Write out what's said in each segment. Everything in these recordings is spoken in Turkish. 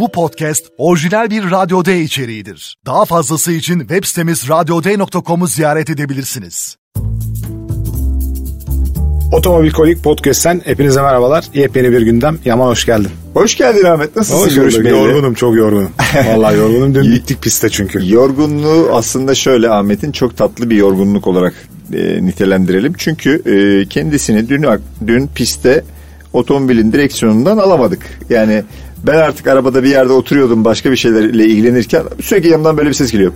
Bu podcast orijinal bir Radyo D içeriğidir. Daha fazlası için web sitemiz radyoday.com'u ziyaret edebilirsiniz. Otomobil Kolik Podcast'ten hepinize merhabalar. Yepyeni bir gündem. Yaman hoş geldin. Hoş geldin Ahmet. Nasılsın? Hoş görüşmeyeli? Yorgunum, çok yorgunum. Vallahi yorgunum. Dün bittik piste çünkü. Yorgunluğu aslında şöyle Ahmet'in çok tatlı bir yorgunluk olarak e, nitelendirelim. Çünkü e, kendisini dün dün pistte otomobilin direksiyonundan alamadık. Yani ben artık arabada bir yerde oturuyordum başka bir şeylerle ilgilenirken sürekli yanımdan böyle bir ses geliyor.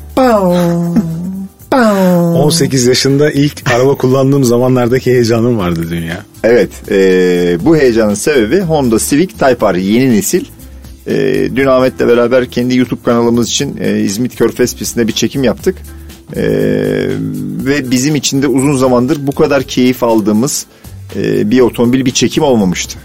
18 yaşında ilk araba kullandığım zamanlardaki heyecanım vardı dünya. Evet e, bu heyecanın sebebi Honda Civic Type R yeni nesil. E, dün Ahmet'le beraber kendi YouTube kanalımız için e, İzmit Körfez pistinde bir çekim yaptık. E, ve bizim için de uzun zamandır bu kadar keyif aldığımız e, bir otomobil bir çekim olmamıştı.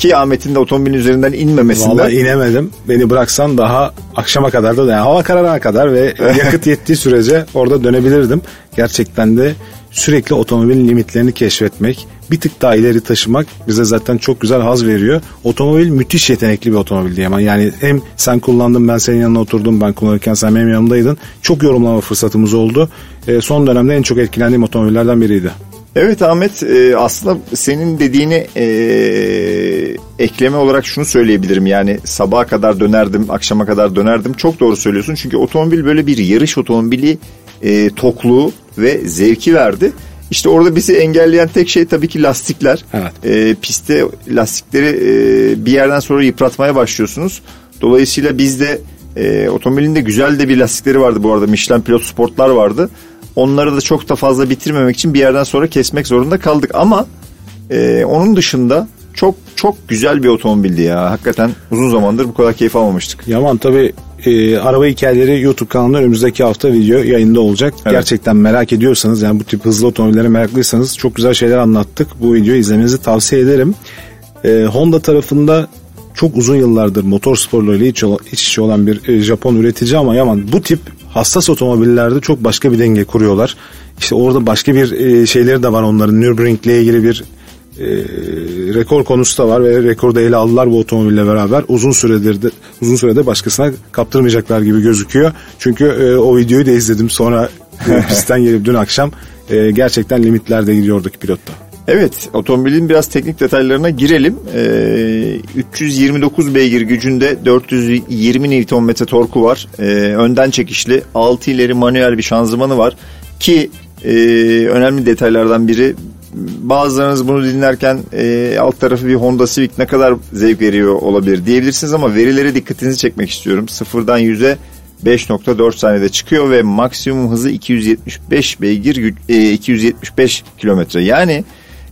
Ki Ahmet'in de otomobilin üzerinden inmemesinden. Vallahi inemedim. Beni bıraksan daha akşama kadar da yani hava kararına kadar ve yakıt yettiği sürece orada dönebilirdim. Gerçekten de sürekli otomobilin limitlerini keşfetmek, bir tık daha ileri taşımak bize zaten çok güzel haz veriyor. Otomobil müthiş yetenekli bir otomobil diyemem. Yani hem sen kullandın ben senin yanına oturdum ben kullanırken sen benim yanımdaydın. Çok yorumlama fırsatımız oldu. E, son dönemde en çok etkilendiğim otomobillerden biriydi. Evet Ahmet e, aslında senin dediğini e, ekleme olarak şunu söyleyebilirim. Yani sabaha kadar dönerdim, akşama kadar dönerdim. Çok doğru söylüyorsun. Çünkü otomobil böyle bir yarış otomobili e, tokluğu ve zevki verdi. İşte orada bizi engelleyen tek şey tabii ki lastikler. Evet. E, pistte lastikleri e, bir yerden sonra yıpratmaya başlıyorsunuz. Dolayısıyla bizde e, otomobilin de güzel de bir lastikleri vardı bu arada. Michelin Pilot Sportlar vardı. Onları da çok da fazla bitirmemek için bir yerden sonra kesmek zorunda kaldık. Ama e, onun dışında çok çok güzel bir otomobildi ya. Hakikaten uzun zamandır bu kadar keyif almamıştık. Yaman tabii e, araba hikayeleri YouTube kanalında önümüzdeki hafta video yayında olacak. Evet. Gerçekten merak ediyorsanız yani bu tip hızlı otomobillere meraklıysanız çok güzel şeyler anlattık. Bu videoyu izlemenizi tavsiye ederim. E, Honda tarafında çok uzun yıllardır motor sporlarıyla iç, iç içe olan bir e, Japon üretici ama Yaman bu tip hassas otomobillerde çok başka bir denge kuruyorlar. İşte orada başka bir e, şeyleri de var onların. Nürburgring ile ilgili bir e, rekor konusu da var ve rekoru da ele aldılar bu otomobille beraber. Uzun süredir de uzun sürede başkasına kaptırmayacaklar gibi gözüküyor. Çünkü e, o videoyu da izledim sonra e, pistten gelip dün akşam e, gerçekten limitlerde gidiyorduk pilotta. Evet otomobilin biraz teknik detaylarına girelim. Ee, 329 beygir gücünde 420 Nm torku var. Ee, önden çekişli 6 ileri manuel bir şanzımanı var. Ki e, önemli detaylardan biri bazılarınız bunu dinlerken e, alt tarafı bir Honda Civic ne kadar zevk veriyor olabilir diyebilirsiniz ama verilere dikkatinizi çekmek istiyorum. Sıfırdan 100'e 5.4 saniyede çıkıyor ve maksimum hızı 275 beygir e, 275 kilometre. Yani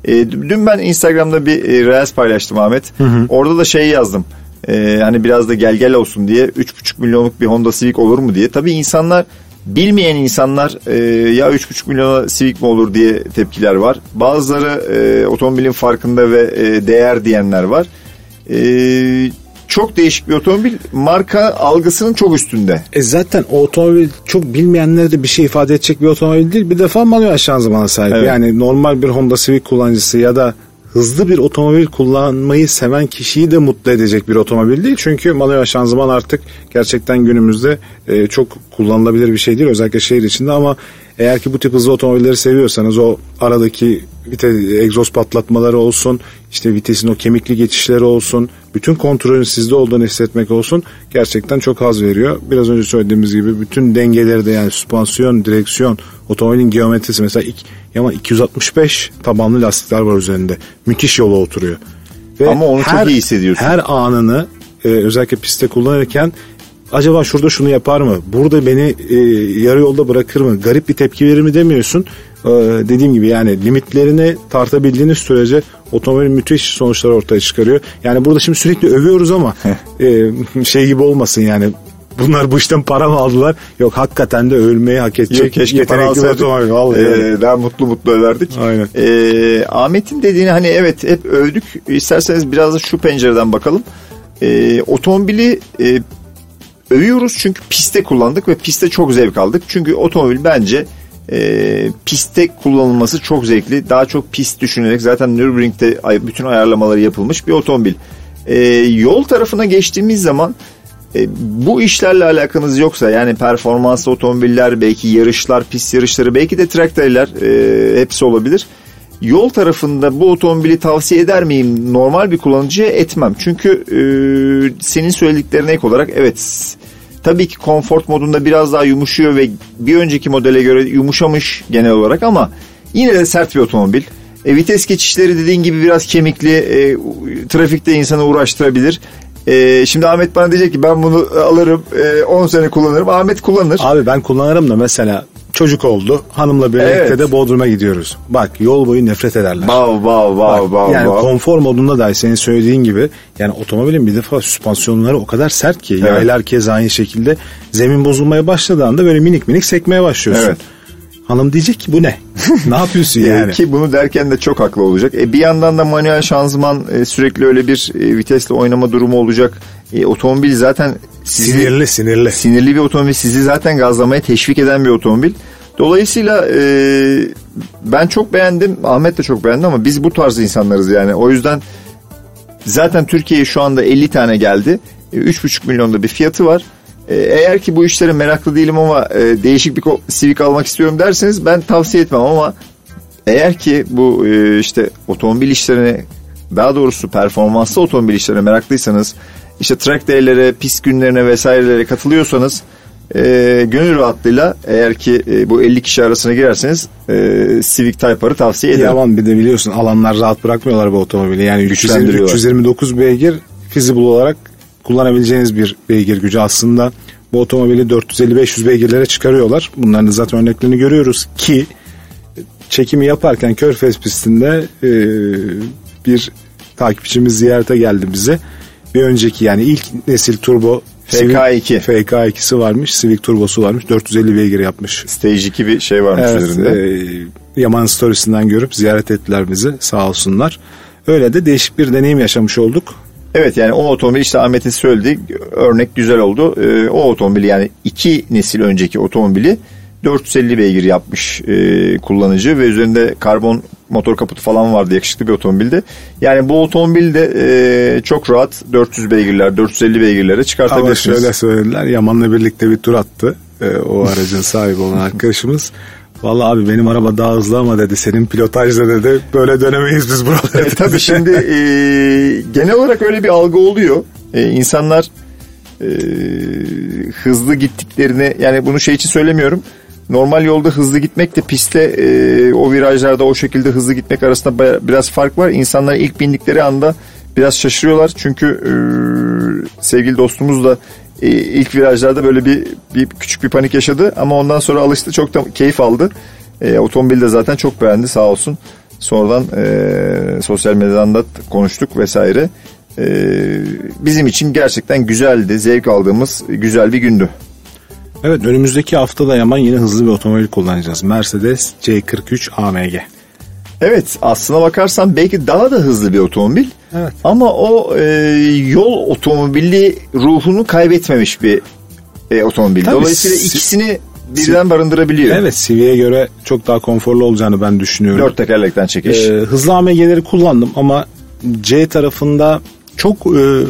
e, dün ben Instagram'da bir e, reels paylaştım Ahmet. Orada da şey yazdım. E, hani biraz da gel gel olsun diye 3.5 milyonluk bir Honda Civic olur mu diye. Tabii insanlar bilmeyen insanlar e, ya 3.5 milyona Civic mi olur diye tepkiler var. Bazıları e, otomobilin farkında ve e, değer diyenler var. E, çok değişik bir otomobil. Marka algısının çok üstünde. E zaten o otomobil çok bilmeyenlere de bir şey ifade edecek bir otomobil değil. Bir defa manuel şanzımana sahip. Evet. Yani normal bir Honda Civic kullanıcısı ya da hızlı bir otomobil kullanmayı seven kişiyi de mutlu edecek bir otomobil değil. Çünkü manuel şanzıman artık gerçekten günümüzde e, çok kullanılabilir bir şey değil. Özellikle şehir içinde ama eğer ki bu tip hızlı otomobilleri seviyorsanız o aradaki vites, egzoz patlatmaları olsun, işte vitesin o kemikli geçişleri olsun, bütün kontrolün sizde olduğunu hissetmek olsun gerçekten çok haz veriyor. Biraz önce söylediğimiz gibi bütün dengeleri de yani süspansiyon, direksiyon, otomobilin geometrisi mesela ilk, ama 265 tabanlı lastikler var üzerinde. Müthiş yola oturuyor. Ve Ama onu çok iyi hissediyorsun. Her anını e, özellikle pistte kullanırken acaba şurada şunu yapar mı? Burada beni e, yarı yolda bırakır mı? Garip bir tepki verir mi demiyorsun. E, dediğim gibi yani limitlerini tartabildiğiniz sürece otomobil müthiş sonuçlar ortaya çıkarıyor. Yani burada şimdi sürekli övüyoruz ama e, şey gibi olmasın yani bunlar bu işten para mı aldılar? Yok hakikaten de ölmeyi hak edecek Yok, keşke para otomobil. Vallahi yani. Ee, daha mutlu mutlu överdik. Aynen. Ee, Ahmet'in dediğini hani evet hep övdük. İsterseniz biraz da şu pencereden bakalım. Ee, otomobili e, övüyoruz çünkü piste kullandık ve piste çok zevk aldık. Çünkü otomobil bence e, pistte kullanılması çok zevkli. Daha çok pist düşünerek zaten Nürburgring'de bütün ayarlamaları yapılmış bir otomobil. E, yol tarafına geçtiğimiz zaman E, bu işlerle alakanız yoksa yani performans otomobiller, belki yarışlar, pist yarışları, belki de traktörler e, hepsi olabilir. Yol tarafında bu otomobili tavsiye eder miyim? Normal bir kullanıcıya etmem. Çünkü e, senin söylediklerine ek olarak evet tabii ki konfort modunda biraz daha yumuşuyor ve bir önceki modele göre yumuşamış genel olarak ama yine de sert bir otomobil. E, vites geçişleri dediğin gibi biraz kemikli, e, trafikte insanı uğraştırabilir. E, şimdi Ahmet bana diyecek ki ben bunu alırım, e, 10 sene kullanırım. Ahmet kullanır. Abi ben kullanırım da mesela çocuk oldu. Hanımla birlikte Evet. de Bodrum'a gidiyoruz. Bak yol boyu nefret ederler. Bav bav bav bav yani bav. konfor modunda dahi senin söylediğin gibi yani otomobilin bir defa süspansiyonları o kadar sert ki Evet. yaylar keza aynı şekilde zemin bozulmaya başladığı anda böyle minik minik sekmeye başlıyorsun. Evet. Hanım diyecek ki bu ne? ne yapıyorsun yani? E, Ki bunu derken de çok haklı olacak. E, bir yandan da manuel şanzıman e, sürekli öyle bir e, vitesle oynama durumu olacak. E, otomobil zaten sizi, Sinirli sinirli. sinirli bir otomobil. Sizi zaten gazlamaya teşvik eden bir otomobil. Dolayısıyla e, ben çok beğendim. Ahmet de çok beğendi ama biz bu tarz insanlarız yani. O yüzden zaten Türkiye'ye şu anda 50 tane geldi. E, 3,5 milyonda bir fiyatı var. E, Eğer ki bu işlere meraklı değilim ama e, değişik bir Civic almak istiyorum derseniz ben tavsiye etmem ama eğer ki bu e, işte otomobil işlerine daha doğrusu performanslı otomobil işlerine meraklıysanız işte track day'lere, pist günlerine vesairelere katılıyorsanız e, gönül rahatlığıyla eğer ki e, bu 50 kişi arasına girerseniz e, Civic Type R'ı tavsiye ederim. Yaman bir de biliyorsun alanlar rahat bırakmıyorlar bu otomobili. Yani 320, Güçlendiriyorlar. 329 beygir feasible olarak kullanabileceğiniz bir beygir gücü aslında. Bu otomobili 450-500 beygirlere çıkarıyorlar. Bunların zaten örneklerini görüyoruz ki çekimi yaparken Körfez pistinde e, bir takipçimiz ziyarete geldi bize. Bir önceki yani ilk nesil turbo FK2. Civic- FK2'si varmış. Civic turbosu varmış. 450 beygir yapmış. Stage 2 bir şey varmış Evet, üzerinde. e, Yaman storiesinden görüp ziyaret ettiler bizi sağ olsunlar. Öyle de değişik bir deneyim yaşamış olduk. Evet yani o otomobil işte Ahmet'in söylediği örnek güzel oldu. Ee, o otomobil yani iki nesil önceki otomobili 450 beygir yapmış e, kullanıcı ve üzerinde karbon motor kaputu falan vardı yakışıklı bir otomobildi. Yani bu otomobil de e, çok rahat 400 beygirler 450 beygirlere Ama çıkartabilirsiniz. şöyle söylediler Yaman'la birlikte bir tur attı e, o aracın sahibi olan arkadaşımız. Vallahi abi benim araba daha hızlı ama dedi senin pilotajla dedi böyle dönemeyiz biz buraları. E, tabii şimdi e, genel olarak öyle bir algı oluyor. E, insanlar e, hızlı gittiklerini yani bunu şey için söylemiyorum. Normal yolda hızlı gitmekle pistte e, o virajlarda o şekilde hızlı gitmek arasında baya- biraz fark var. İnsanlar ilk bindikleri anda biraz şaşırıyorlar. Çünkü e, sevgili dostumuz da ilk virajlarda böyle bir, bir küçük bir panik yaşadı ama ondan sonra alıştı çok da keyif aldı. E, otomobil de zaten çok beğendi sağ olsun. Sonradan e, sosyal medyadan da konuştuk vesaire. E, bizim için gerçekten güzeldi, zevk aldığımız güzel bir gündü. Evet önümüzdeki hafta da Yaman yine hızlı bir otomobil kullanacağız. Mercedes C43 AMG. Evet aslına bakarsan belki daha da hızlı bir otomobil. Evet. Ama o e, yol otomobili ruhunu kaybetmemiş bir e, otomobil. Tabii, Dolayısıyla si- ikisini birden barındırabiliyor. Evet CV'ye göre çok daha konforlu olacağını ben düşünüyorum. Dört tekerlekten çekiş. Ee, hızlı AMG'leri kullandım ama C tarafında çok e,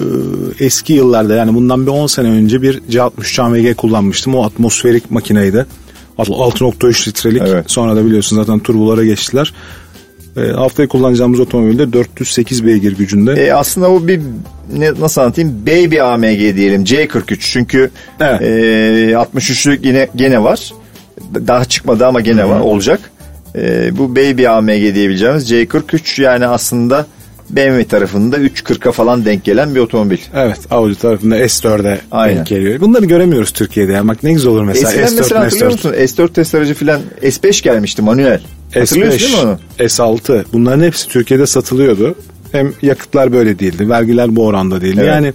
eski yıllarda yani bundan bir 10 sene önce bir C63 AMG kullanmıştım. O atmosferik makineydi. 6.3 litrelik. Evet. Sonra da biliyorsun zaten turbolara geçtiler. E, haftaya kullanacağımız otomobilde 408 beygir gücünde. E, aslında o bir ne, nasıl anlatayım? Baby AMG diyelim C43 çünkü Evet. e, 63'lük yine gene var. Daha çıkmadı ama gene var olacak. E, bu baby AMG diyebileceğimiz C43 yani aslında BMW tarafında 340'a falan denk gelen bir otomobil. Evet Audi tarafında S4'e Aynen. denk geliyor. Bunları göremiyoruz Türkiye'de. Yani bak ne güzel olur mesela Eskiden S4, mesela hatırlıyor S4. musun? S4 test aracı filan S5 gelmişti manuel. Hatırlıyorsun değil mi onu? S5, S6 bunların hepsi Türkiye'de satılıyordu. Hem yakıtlar böyle değildi, vergiler bu oranda değildi. Evet. Yani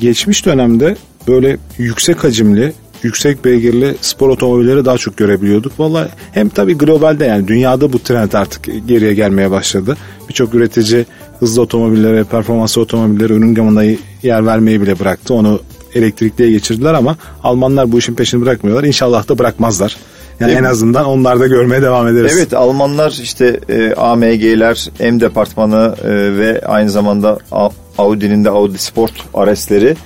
geçmiş dönemde böyle yüksek hacimli, yüksek beygirli spor otomobilleri daha çok görebiliyorduk. Vallahi hem tabii globalde yani dünyada bu trend artık geriye gelmeye başladı. Birçok üretici hızlı otomobillere, performanslı otomobillere ürün gamında yer vermeyi bile bıraktı. Onu elektrikliye geçirdiler ama Almanlar bu işin peşini bırakmıyorlar. İnşallah da bırakmazlar. Yani Değil en mi? azından onlar da görmeye devam ederiz. Evet Almanlar işte e, AMG'ler M departmanı e, ve aynı zamanda Audi'nin de Audi Sport RS'leri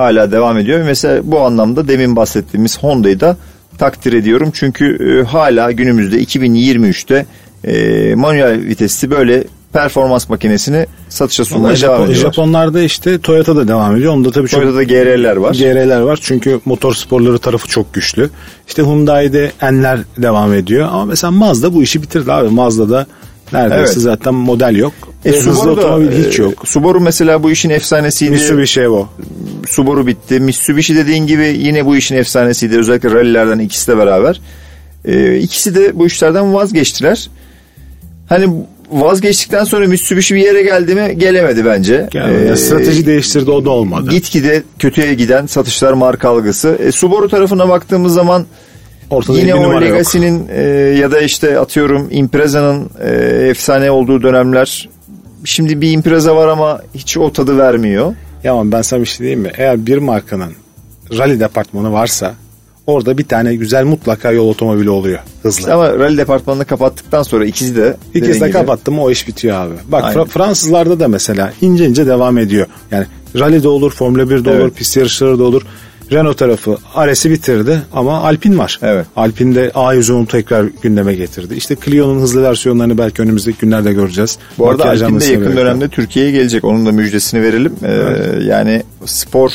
hala devam ediyor. Mesela bu anlamda demin bahsettiğimiz Honda'yı da takdir ediyorum. Çünkü e, hala günümüzde 2023'te e, manuel vitesli böyle performans makinesini satışa sunmaya Japon, devam ediyorlar. Japonlarda işte Toyota da devam ediyor. Onda tabii çok Toyota'da GR'ler var. GR'ler var çünkü motor sporları tarafı çok güçlü. İşte Hyundai'de N'ler devam ediyor. Ama mesela Mazda bu işi bitirdi abi. Mazda'da neredeyse Evet. zaten model yok. E, Ve hızlı Subaru'da, otomobil hiç e, yok. Subaru mesela bu işin efsanesiydi. Mitsubishi Evo. Subaru bitti. Mitsubishi dediğin gibi yine bu işin efsanesiydi. Özellikle rallilerden ikisi de beraber. Ee, ikisi de bu işlerden vazgeçtiler. Hani vazgeçtikten sonra Mitsubishi bir yere geldi mi? Gelemedi bence. Yani Ee, strateji değiştirdi o da olmadı. Gitgide kötüye giden satışlar marka algısı. E, Subaru tarafına baktığımız zaman Ortada yine o. Legacy'nin e, ya da işte atıyorum Impreza'nın e, efsane olduğu dönemler. Şimdi bir Impreza var ama hiç o tadı vermiyor. Ya ama ben sana bir şey diyeyim mi? Eğer bir markanın rally departmanı varsa orada bir tane güzel mutlaka yol otomobili oluyor. Hızlı. İşte ama rally departmanını kapattıktan sonra ikisi de İkisi de gibi- kapattım o iş bitiyor abi. Bak Aynen. Fra- Fransızlarda da mesela ince ince devam ediyor. Yani rally'de olur, Formula 1'de Evet. olur, pist yarışları da olur. Renault tarafı Ares'i bitirdi ama Alpine var. Evet. Alpine de A110'u tekrar gündeme getirdi. İşte Clio'nun hızlı versiyonlarını belki önümüzdeki günlerde göreceğiz. Bu arada Alpine de yakın birlikte. dönemde Türkiye'ye gelecek. Onun da müjdesini verelim. Ee, Yani spor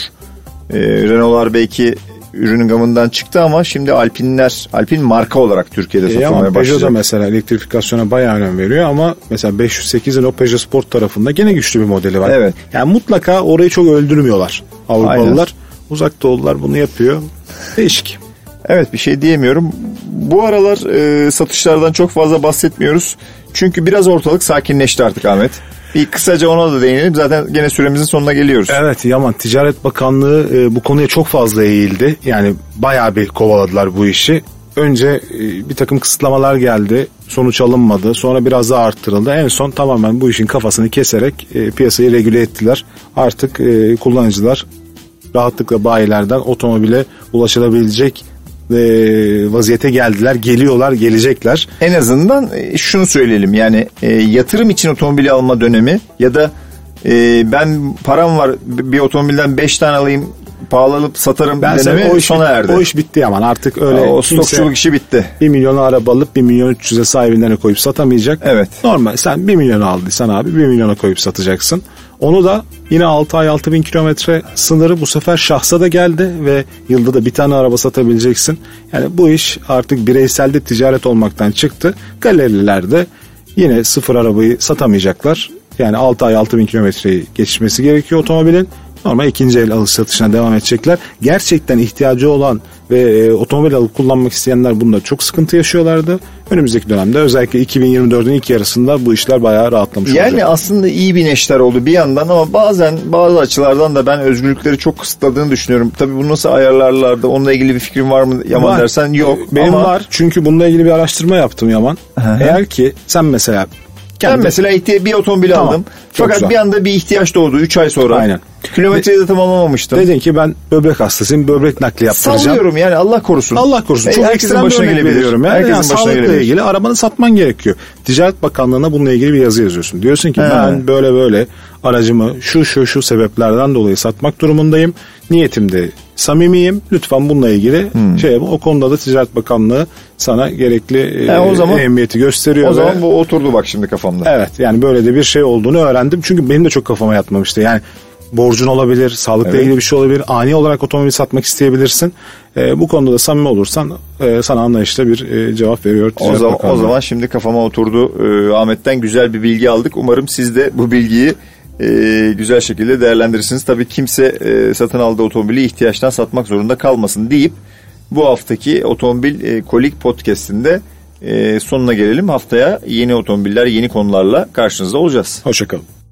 e, Renault'lar belki ürünün gamından çıktı ama şimdi Alpine'ler Alpine marka olarak Türkiye'de E satılmaya ama Peugeot da mesela elektrifikasyona bayağı önem veriyor ama mesela 508'in o Peugeot Sport tarafında gene güçlü bir modeli var. Evet. Yani mutlaka orayı çok öldürmüyorlar Avrupalılar. Uzak doğulular bunu yapıyor. Değişik. Evet bir şey diyemiyorum. Bu aralar e, satışlardan çok fazla bahsetmiyoruz. Çünkü biraz ortalık sakinleşti artık Ahmet. Bir kısaca ona da değinelim. Zaten gene süremizin sonuna geliyoruz. Evet Yaman Ticaret Bakanlığı e, bu konuya çok fazla eğildi. Yani bayağı bir kovaladılar bu işi. Önce e, bir takım kısıtlamalar geldi. Sonuç alınmadı. Sonra biraz daha arttırıldı. En son tamamen bu işin kafasını keserek e, piyasayı regüle ettiler. Artık e, kullanıcılar rahatlıkla bayilerden otomobile ulaşılabilecek e, vaziyete geldiler. Geliyorlar, gelecekler. En azından e, şunu söyleyelim yani e, yatırım için otomobili alma dönemi ya da e, ben param var bir otomobilden 5 tane alayım pahalı alıp satarım Ben dönemi o iş, sona erdi. o iş bitti Yaman. Artık öyle o kimse- stokçuluk işi bitti. 1 milyonu araba alıp 1 milyon 300'e sahibinden koyup satamayacak. Evet. Normal sen 1 milyon aldıysan abi 1 milyona koyup satacaksın. Onu da yine 6 ay 6 bin kilometre sınırı bu sefer şahsa da geldi ve yılda da bir tane araba satabileceksin. Yani bu iş artık bireyselde ticaret olmaktan çıktı. Galeriler de yine sıfır arabayı satamayacaklar. Yani 6 ay 6 bin kilometreyi geçmesi gerekiyor otomobilin. Normal ikinci el alış satışına devam edecekler. Gerçekten ihtiyacı olan ve e, otomobil alıp kullanmak isteyenler bunda çok sıkıntı yaşıyorlardı. Önümüzdeki dönemde özellikle 2024'ün ilk yarısında bu işler bayağı rahatlamış Yani olacak. aslında iyi bir neşter oldu bir yandan ama bazen bazı açılardan da ben özgürlükleri çok kısıtladığını düşünüyorum. Tabii bunu nasıl ayarlarlardı onunla ilgili bir fikrin var mı Yaman Var. dersen yok. Benim ama var çünkü bununla ilgili bir araştırma yaptım Yaman. Eğer ki sen mesela Ben kendi- mesela ihti- bir otomobil Tamam, aldım. çok Fakat güzel. bir anda bir ihtiyaç doğdu 3 ay sonra. Aynen. Kilometreyi de tamamlamamıştım. dedin ki ben böbrek hastasıyım böbrek nakli yaptıracağım. Sallıyorum yani Allah korusun. Allah korusun. E, Çok ekstrem bir başına veriyorum. Yani, Herkesin yani başına sağlıkla gelebilir. ilgili arabanı satman gerekiyor. Ticaret Bakanlığı'na bununla ilgili bir yazı yazıyorsun. Diyorsun ki He. ben böyle böyle aracımı şu şu şu sebeplerden dolayı satmak durumundayım. Niyetimde samimiyim. Lütfen bununla ilgili Hmm. şey yapın. O konuda da Ticaret Bakanlığı sana gerekli e, o zaman- ehemmiyeti gösteriyor. O ve- zaman bu oturdu bak şimdi kafamda. Evet yani böyle de bir şey olduğunu öğrendim. Çünkü benim de çok kafama yatmamıştı. Yani borcun olabilir, sağlıkla Evet. ilgili bir şey olabilir. Ani olarak otomobil satmak isteyebilirsin. Ee, bu konuda da samimi olursan e, sana anlayışla bir e, cevap veriyor. O zaman, o zaman şimdi kafama oturdu. Ee, Ahmet'ten güzel bir bilgi aldık. Umarım siz de bu bilgiyi e, güzel şekilde değerlendirirsiniz. Tabii kimse e, satın aldığı otomobili ihtiyaçtan satmak zorunda kalmasın deyip bu haftaki Otomobil e, Kolik Podcast'inde e, sonuna gelelim. Haftaya yeni otomobiller, yeni konularla karşınızda olacağız. Hoşçakalın.